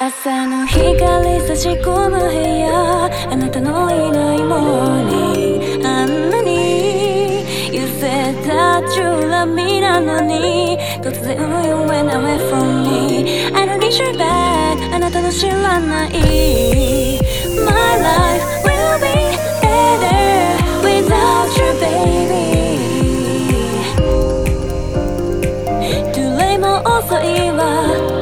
朝の光差し込む部屋あなたのいないモーニングあんなに揺せたチューラミなのに突然 You went away from me I don't need you back あなたの知らない My life will be better without you baby Too late も遅いわ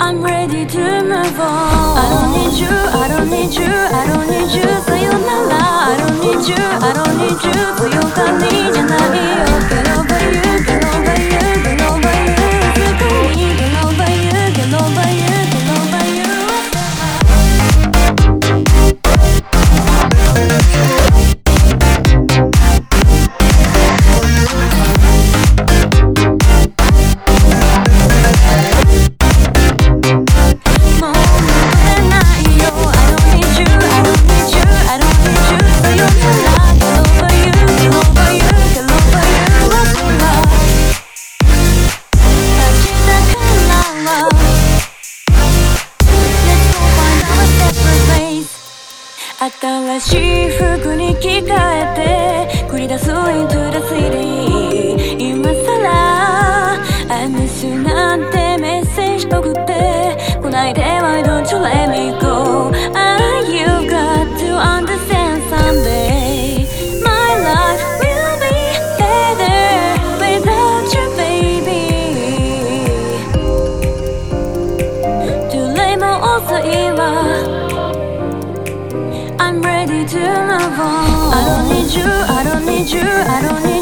I'm ready to move on I don't need you, I don't need you, I don't need you さよなら I don't need you, I don't need you 強がりじ 新しい服に着替えて繰り出す into the city 今さら I miss you なんてメッセージ送ってこないで Why don't you let me go Ah, you got to understand someday My life will be better without you baby Too late もう遅いわ I'm ready to move on I don't need you, I don't need you, I don't need